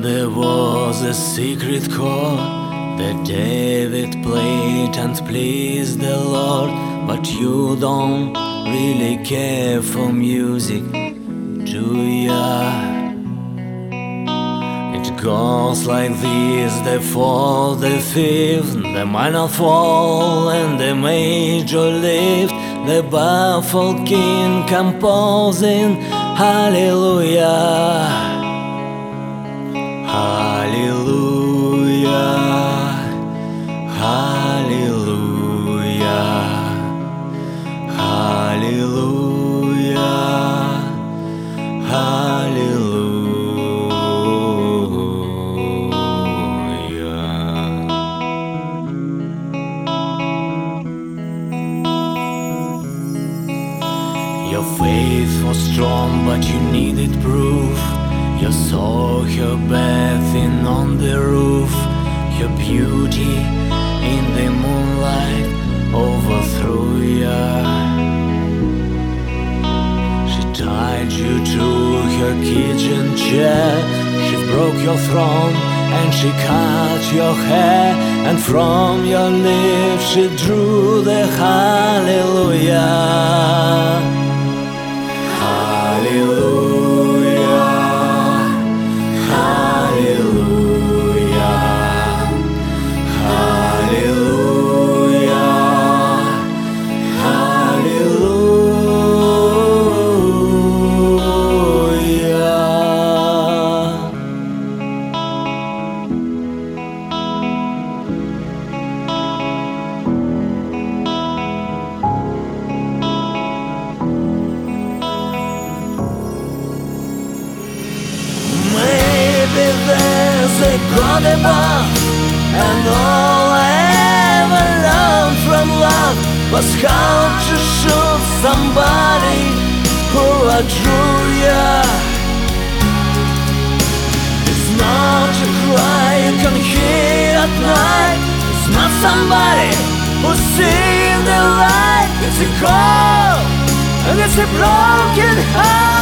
there was a secret chord that David played and pleased the Lord. But you don't really care for music, do ya? It goes like this the fourth, the fifth, the minor fall, and the major lift. The baffled king composing. Hallelujah. Your faith was strong, but you needed proof. You saw her bathing on the roof. Her beauty in the moonlight overthrew ya. She tied you to her kitchen chair. She broke your throne and she cut your hair. And from your lips she drew the. Hallelujah. Was how to shoot somebody who outdrew ya. It's not a cry you can hear at night. It's not somebody who's seen the light. It's a call, and it's a broken heart.